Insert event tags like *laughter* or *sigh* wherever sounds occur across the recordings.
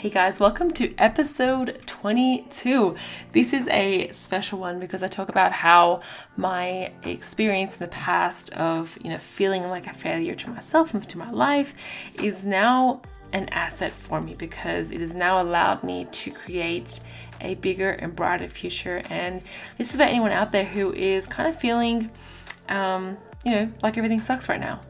Hey guys, welcome to episode 22. This is a special one because I talk about how my experience in the past of, you know, feeling like a failure to myself and to my life is now an asset for me because it has now allowed me to create a bigger and brighter future. And this is for anyone out there who is kind of feeling, um, you know, like everything sucks right now.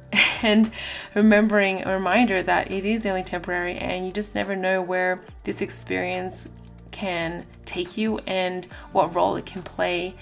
And remembering a reminder that it is only temporary and you just never know where this experience can take you and what role it can play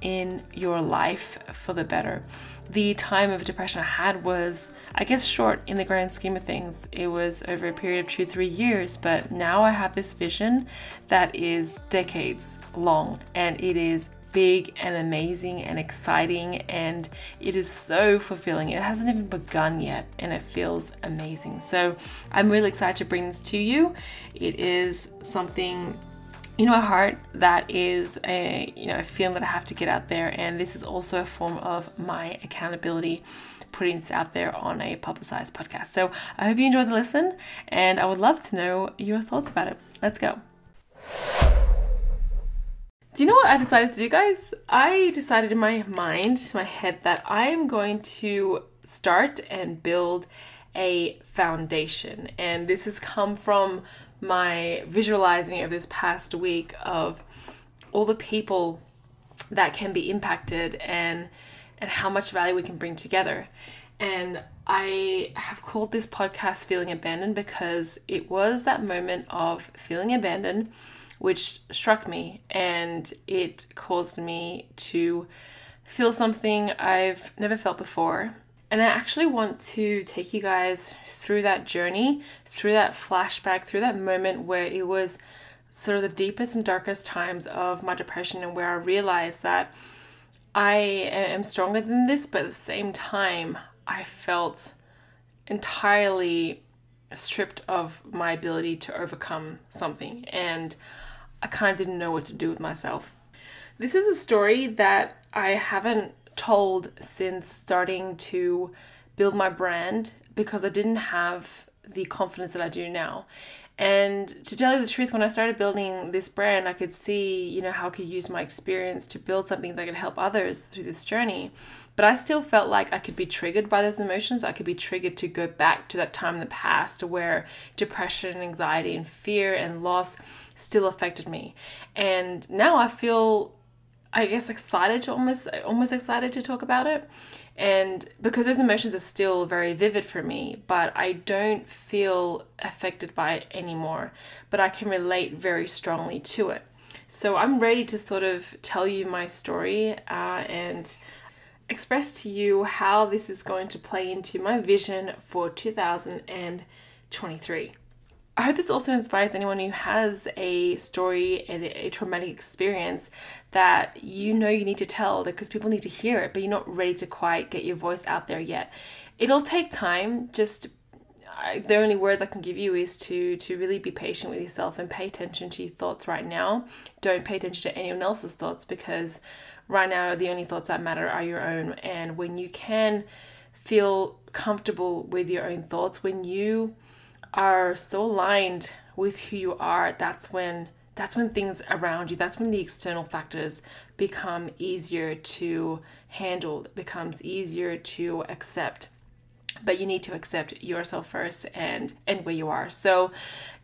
in your life for the better. The time of depression I had was, I guess, short in the grand scheme of things. It was over a period of two, three years, but now I have this vision that is decades long and it is big and amazing and exciting and it is so fulfilling. It hasn't even begun yet and it feels amazing. So I'm really excited to bring this to you. It is something in my heart that is a you know a feeling that I have to get out there and this is also a form of my accountability putting this out there on a publicized podcast. So I hope you enjoyed the listen and I would love to know your thoughts about it. Let's go. Do you know what I decided to do, guys? I decided in my mind, my head, that I am going to start and build a foundation. And this has come from my visualizing of this past week of all the people that can be impacted and and how much value we can bring together. And I have called this podcast Feeling Abandoned because it was that moment of feeling abandoned which struck me and it caused me to feel something I've never felt before. And I actually want to take you guys through that journey, through that flashback, through that moment where it was sort of the deepest and darkest times of my depression and where I realized that I am stronger than this, but at the same time, I felt entirely stripped of my ability to overcome something. And I kind of didn't know what to do with myself. This is a story that I haven't told since starting to build my brand because I didn't have the confidence that I do now. And to tell you the truth, when I started building this brand, I could see, you know, how I could use my experience to build something that could help others through this journey. But I still felt like I could be triggered by those emotions. I could be triggered to go back to that time in the past where depression, anxiety, and fear and loss still affected me. And now I feel I guess excited to almost almost excited to talk about it. And because those emotions are still very vivid for me, but I don't feel affected by it anymore, but I can relate very strongly to it. So I'm ready to sort of tell you my story uh, and express to you how this is going to play into my vision for 2023. I hope this also inspires anyone who has a story and a traumatic experience that you know you need to tell because people need to hear it, but you're not ready to quite get your voice out there yet. It'll take time. Just I, the only words I can give you is to to really be patient with yourself and pay attention to your thoughts right now. Don't pay attention to anyone else's thoughts because right now the only thoughts that matter are your own. And when you can feel comfortable with your own thoughts, when you are so aligned with who you are, that's when that's when things around you, that's when the external factors become easier to handle, it becomes easier to accept. But you need to accept yourself first and and where you are. So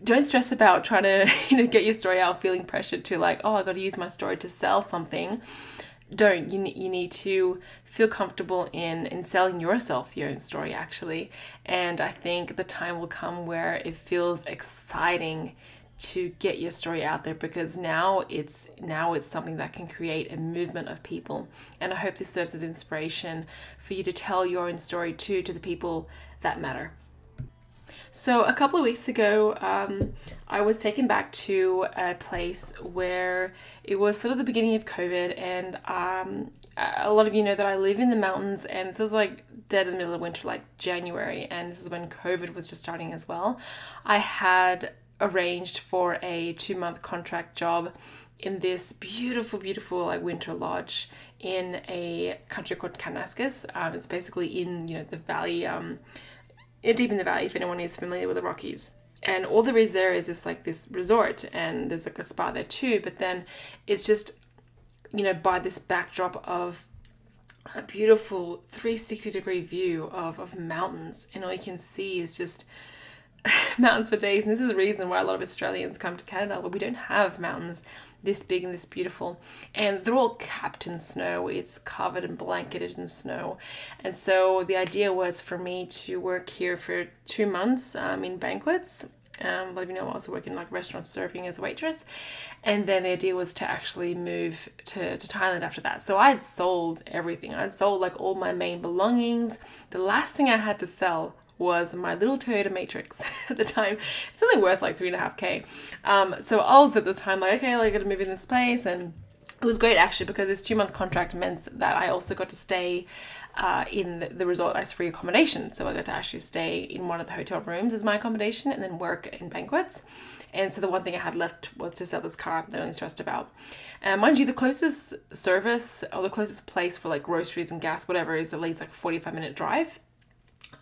don't stress about trying to, *laughs* you know, get your story out feeling pressured to like, oh, I got to use my story to sell something don't you, you need to feel comfortable in in selling yourself your own story actually. And i think the time will come where it feels exciting to get your story out there because now it's now it's something that can create a movement of people. And i hope this serves as inspiration for you to tell your own story too to the people that matter so, a couple of weeks ago, um, I was taken back to a place where it was sort of the beginning of COVID, and um, a lot of you know that I live in the mountains, and this was like dead in the middle of winter, like January, and this is when COVID was just starting as well. I had arranged for a two month contract job in this beautiful, beautiful like winter lodge in a country called Kananaskis. Um, it's basically in you know the valley. Um, deep in the valley, if anyone is familiar with the Rockies. and all there is there is this like this resort and there's like a spa there too but then it's just you know by this backdrop of a beautiful 360 degree view of, of mountains and all you can see is just *laughs* mountains for days. And this is the reason why a lot of australians come to canada. But we don't have mountains this big and this beautiful. And they're all capped in snow. It's covered and blanketed in snow. And so the idea was for me to work here for two months um, in banquets. Um, a lot of you know I also work in like restaurant serving as a waitress. And then the idea was to actually move to, to Thailand after that. So I had sold everything. I sold like all my main belongings. The last thing I had to sell was my little Toyota Matrix *laughs* at the time. It's only worth like three and a half K. Um, so I was at this time like, okay, like, I gotta move in this place. And it was great actually because this two month contract meant that I also got to stay uh, in the resort as free accommodation. So I got to actually stay in one of the hotel rooms as my accommodation and then work in banquets. And so the one thing I had left was to sell this car that I only stressed about. And mind you, the closest service or the closest place for like groceries and gas, whatever, is at least like a 45 minute drive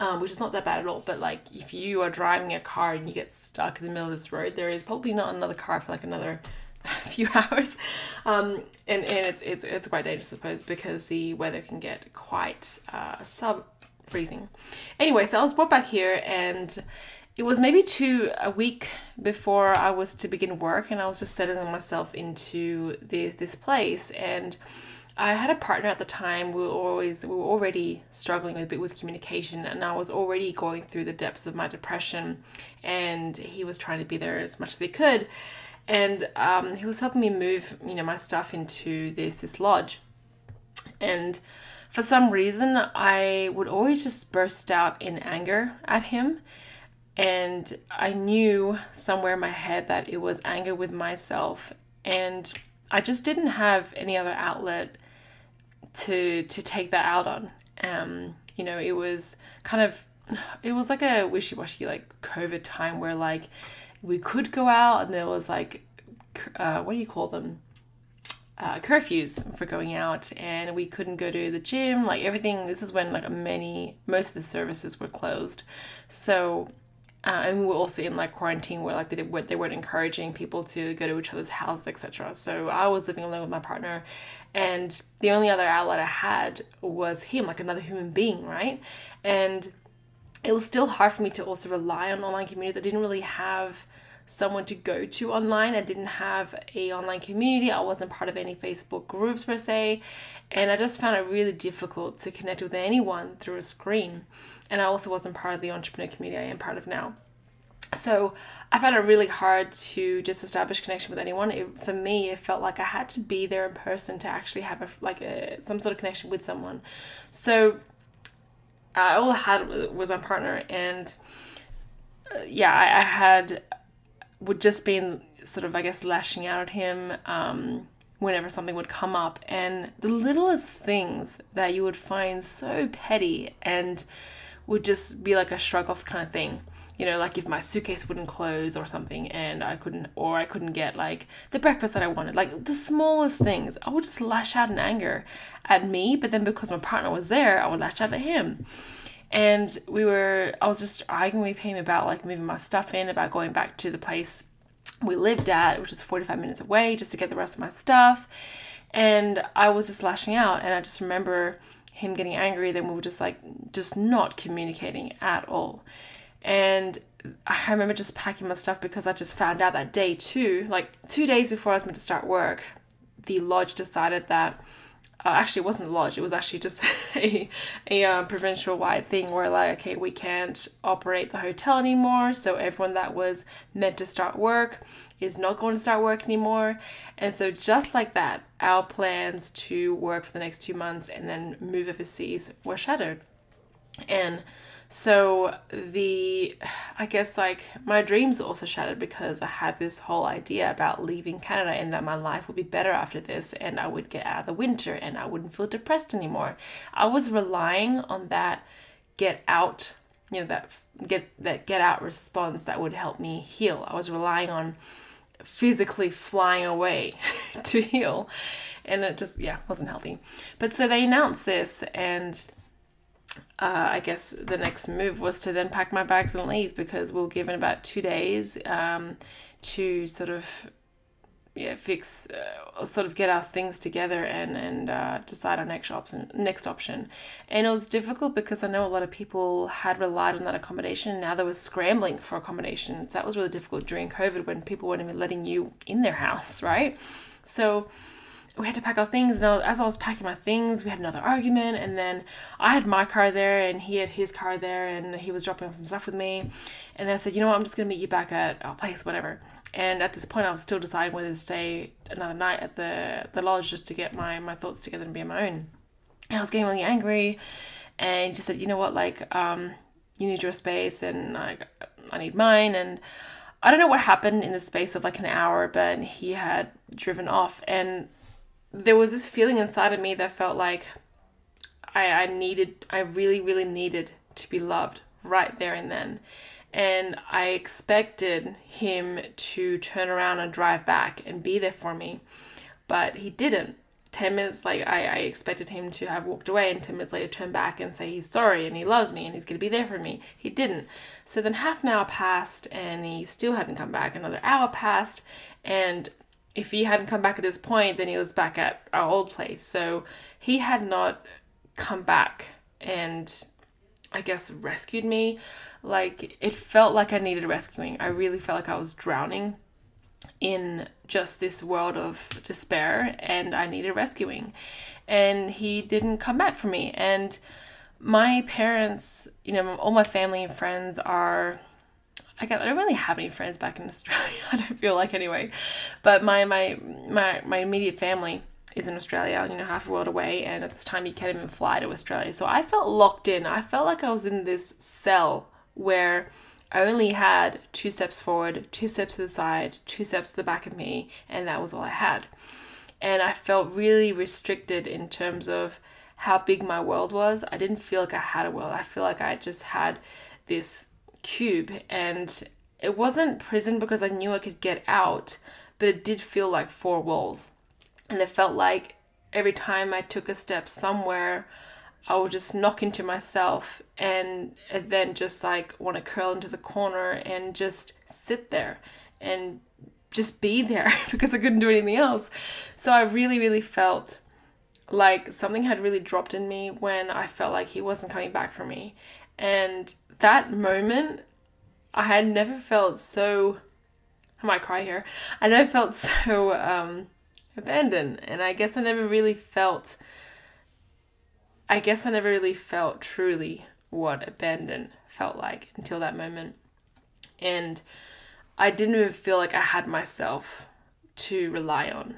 um, which is not that bad at all. But like, if you are driving a car and you get stuck in the middle of this road, there is probably not another car for like another *laughs* few hours, um, and and it's it's it's quite dangerous, I suppose, because the weather can get quite uh, sub freezing. Anyway, so I was brought back here and. It was maybe two a week before I was to begin work, and I was just settling myself into this this place. And I had a partner at the time. We were always we were already struggling a bit with communication, and I was already going through the depths of my depression. And he was trying to be there as much as he could, and um, he was helping me move, you know, my stuff into this this lodge. And for some reason, I would always just burst out in anger at him. And I knew somewhere in my head that it was anger with myself. And I just didn't have any other outlet to to take that out on. Um, you know, it was kind of it was like a wishy-washy like COVID time where like we could go out and there was like uh, what do you call them? Uh, curfews for going out and we couldn't go to the gym like everything this is when like many most of the services were closed so uh, and we were also in like quarantine where like they, did, they weren't encouraging people to go to each other's houses etc so i was living alone with my partner. And the only other outlet i had was him like another human being right? And it was still hard for me to also rely on online communities. I didn't really have someone to go to online i didn't have a online community i wasn't part of any facebook groups per se and i just found it really difficult to connect with anyone through a screen and I also wasn't part of the entrepreneur community I am part of now. So I found it really hard to just establish connection with anyone. It, for me, it felt like I had to be there in person to actually have a like a some sort of connection with someone. So uh, all I had was my partner, and uh, yeah, I, I, had would just been sort of I guess lashing out at him. Um, whenever something would come up and the littlest things that you would find so petty and would just be like a shrug off kind of thing. You know, like if my suitcase wouldn't close or something and I couldn't, or I couldn't get like the breakfast that I wanted, like the smallest things, I would just lash out in anger at me. But then because my partner was there, I would lash out at him. And we were, I was just arguing with him about like moving my stuff in, about going back to the place we lived at, which is 45 minutes away, just to get the rest of my stuff. And I was just lashing out. And I just remember him getting angry, then we were just like, just not communicating at all. And I remember just packing my stuff because I just found out that day too, like two days before I was meant to start work, the lodge decided that uh, actually it wasn't the lodge. It was actually just *laughs* a, a uh, provincial wide thing where like okay we can't operate the hotel anymore so everyone that was meant to start work is not going to start work anymore. And so just like that our plans to work for the next two months and then move overseas were shattered and so the I guess like my dreams also shattered because I had this whole idea about leaving Canada and that my life would be better after this and I would get out of the winter and I wouldn't feel depressed anymore. I was relying on that get out, you know, that get that get out response that would help me heal. I was relying on physically flying away *laughs* to heal and it just yeah wasn't healthy but so they announced this and uh, I guess the next move was to then pack my bags and leave because we were given about two days um, to sort of yeah fix uh, sort of get our things together and and uh, decide our next option next option. And it was difficult because I know a lot of people had relied on that accommodation. Now they were scrambling for accommodations. That was really difficult during COVID when people weren't even letting you in their house *laughs* right? So we had to pack our things and as I was packing my things we had another argument and then I had my car there and he had his car there and he was dropping off some stuff with me. And then I said you know what? I'm just gonna meet you back at our place whatever. And at this point I was still deciding whether to stay another night at the the lodge just to get my my thoughts together and be on my own. And I was getting really angry and just said you know what? Like um you need your space and I, I need mine. And I don't know what happened in the space of like an hour but he had driven off and there was this feeling inside of me that felt like I, I needed, I really, really needed to be loved right there and then. And I expected him to turn around and drive back and be there for me, but he didn't. 10 minutes like I, I expected him to have walked away and 10 minutes later turn back and say he's sorry and he loves me and he's going to be there for me he didn't so then half an hour passed and he still hadn't come back another hour passed and if he hadn't come back at this point, then he was back at our old place. So he had not come back and I guess rescued me. Like it felt like I needed rescuing. I really felt like I was drowning in just this world of despair and I needed rescuing. And he didn't come back for me. And my parents, you know, all my family and friends are I don't really have any friends back in Australia. *laughs* I don't feel like anyway, but my my my my immediate family is in Australia, you know, half a world away, and at this time you can't even fly to Australia. So I felt locked in. I felt like I was in this cell where I only had two steps forward, two steps to the side, two steps to the back of me, and that was all I had. And I felt really restricted in terms of how big my world was. I didn't feel like I had a world. I feel like I just had this cube and it wasn't prison because I knew I could get out, but it did feel like four walls. And it felt like every time I took a step somewhere, I would just knock into myself and, then just like want to curl into the corner and just sit there and just be there *laughs* because I couldn't do anything else. So I really, really felt like something had really dropped in me when I felt like he wasn't coming back for me. And that moment, I had never felt so. I might cry here. I never felt *laughs* so um, abandoned, and I guess I never really felt. I guess I never really felt truly what abandon felt like until that moment. And I didn't even feel like I had myself to rely on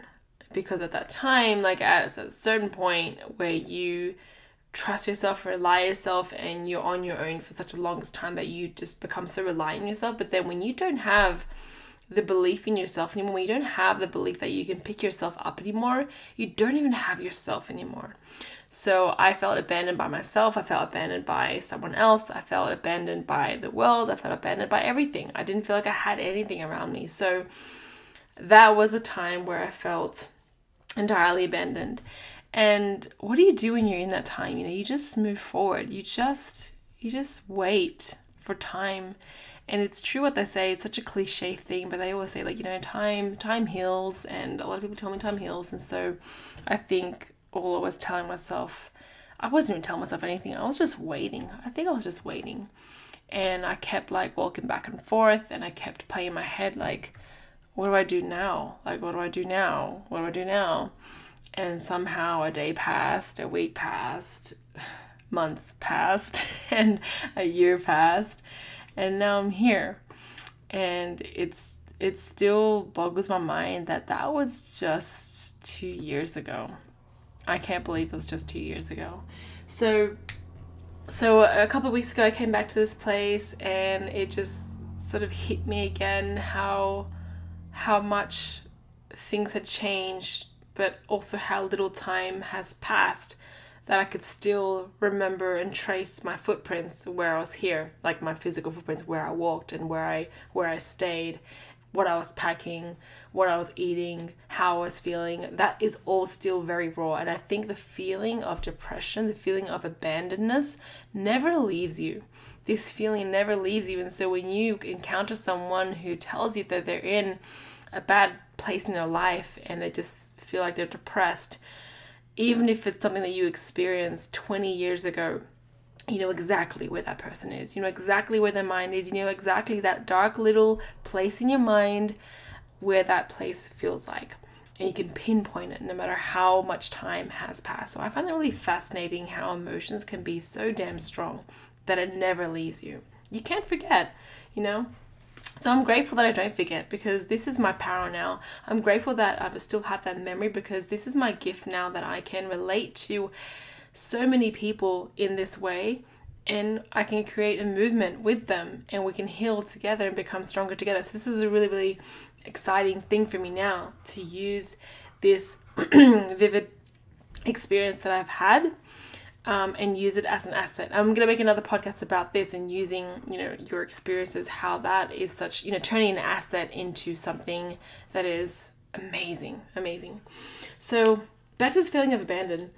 because at that time, like at a certain point where you trust yourself, rely yourself, and you're on your own for such a longest time that you just become so reliant on yourself. But then when you don't have the belief in yourself anymore, when you don't have the belief that you can pick yourself up anymore, you don't even have yourself anymore. So I felt abandoned by myself. I felt abandoned by someone else. I felt abandoned by the world. I felt abandoned by everything. I didn't feel like I had anything around me. So that was a time where I felt entirely abandoned. And what do you do when you're in that time? You know, you just move forward. You just you just wait for time. And it's true what they say. It's such a cliche thing, but they always say like, you know, time time heals and a lot of people tell me time heals. And so I think all I was telling myself I wasn't even telling myself anything. I was just waiting. I think I was just waiting. And I kept like walking back and forth and I kept playing in my head like, what do I do now? Like what do I do now? What do I do now? And somehow a day passed, a week passed, *sighs* months passed, *laughs* and a year passed, and now I'm here. And it's it still boggles my mind that that was just two years ago. I can't believe it was just two years ago. So, so a couple of weeks ago, I came back to this place, and it just sort of hit me again how how much things had changed but also how little time has passed that I could still remember and trace my footprints where I was here, like my physical footprints where I walked and where I where I stayed, what I was packing, what I was eating, how I was feeling. That is all still very raw. And I think the feeling of depression, the feeling of abandonedness, never leaves you. This feeling never leaves you. And so when you encounter someone who tells you that they're in a bad place in their life and they just feel like they're depressed, even if it's something that you experienced 20 years ago, you know exactly where that person is. You know exactly where their mind is. You know exactly that dark little place in your mind where that place feels like. And you can pinpoint it no matter how much time has passed. So I find that really fascinating how emotions can be so damn strong that it never leaves you. You can't forget, you know? So I'm grateful that I don't forget because this is my power now. I'm grateful that I still have that memory because this is my gift now that I can relate to so many people in this way and I can create a movement with them and we can heal together and become stronger together. So this is a really really exciting thing for me now to use this *clears throat* vivid experience that I've had um, and use it as an asset. I'm going to make another podcast about this and using, you know, your experiences, how that is such, you know, turning an asset into something that is amazing, amazing. So back to this feeling of abandon.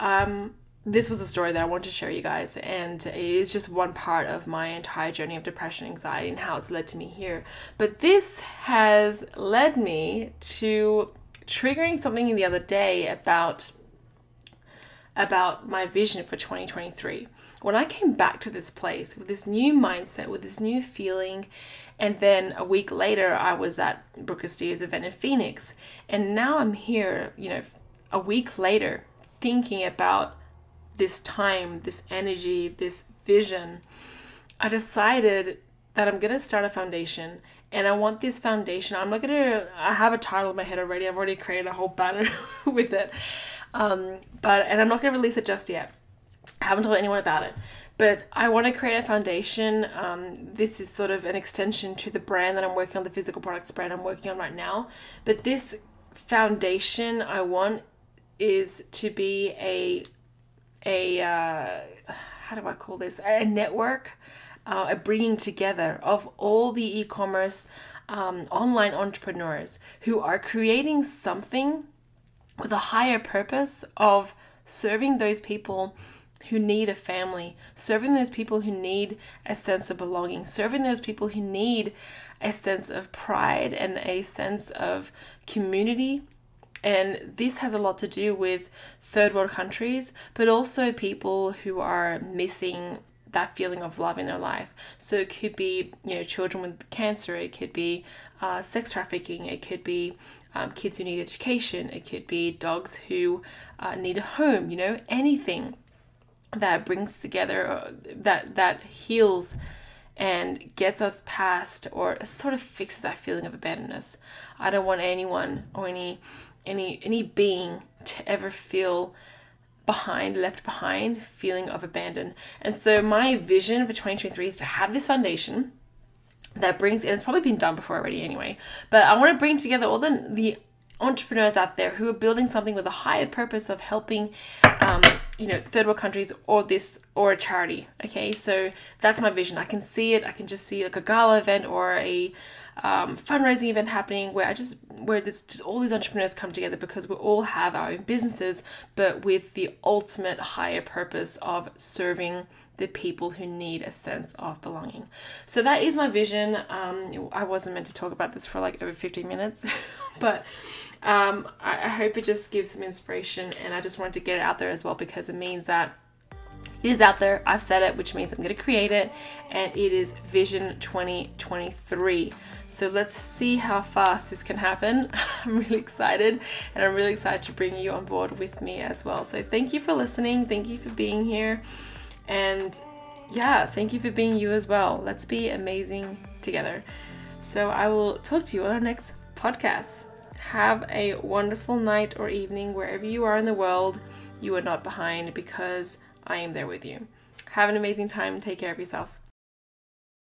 Um, this was a story that I wanted to share you guys, and it is just one part of my entire journey of depression, anxiety, and how it's led to me here. But this has led me to triggering something the other day about about my vision for 2023. When I came back to this place with this new mindset, with this new feeling, and then a week later I was at Brooke Castillo's event in Phoenix, and now I'm here, you know, a week later thinking about this time, this energy, this vision, I decided that I'm going to start a foundation and I want this foundation. I'm not to, I have a title in my head already. I've already created a whole banner *laughs* with it. Um, but, and I'm not going to release it just yet. I haven't told anyone about it. But I want to create a foundation. Um, this is sort of an extension to the brand that I'm working on, the physical products brand I'm working on right now. But this foundation I want is to be a a uh, how do I call this a network, uh, a bringing together of all the e-commerce um, online entrepreneurs who are creating something with a higher purpose of serving those people who need a family, serving those people who need a sense of belonging, serving those people who need a sense of pride and a sense of community and this has a lot to do with third world countries, but also people who are missing that feeling of love in their life. So it could be, you know, children with cancer, it could be uh, sex trafficking, it could be um, kids who need education, it could be dogs who uh, need a home, you know, anything that brings together, uh, that, that heals and gets us past or sort of fixes that feeling of abandonness. I don't want anyone or any any any being to ever feel behind, left behind, feeling of abandon. And so my vision for 2023 is to have this foundation that brings and it's probably been done before already anyway. But I want to bring together all the the entrepreneurs out there who are building something with a higher purpose of helping um, you know third world countries or this or a charity okay so that's my vision i can see it i can just see like a gala event or a um, fundraising event happening where I just where there's just all these entrepreneurs come together because we all have our own businesses, but with the ultimate higher purpose of serving the people who need a sense of belonging. So that is my vision. Um, I wasn't meant to talk about this for like over 15 minutes, *laughs* but um, I, I hope it just gives some inspiration and I just wanted to get it out there as well because it means that it is out there. I've said it, which means I'm going to create it, and it is Vision 2023. So let's see how fast this can happen. *laughs* I'm really excited and I'm really excited to bring you on board with me as well. So thank you for listening. Thank you for being here. And yeah, thank you for being you as well. Let's be amazing together. So I will talk to you on our next podcast. Have a wonderful night or evening wherever you are in the world. You are not behind because I am there with you. Have an amazing time. Take care of yourself.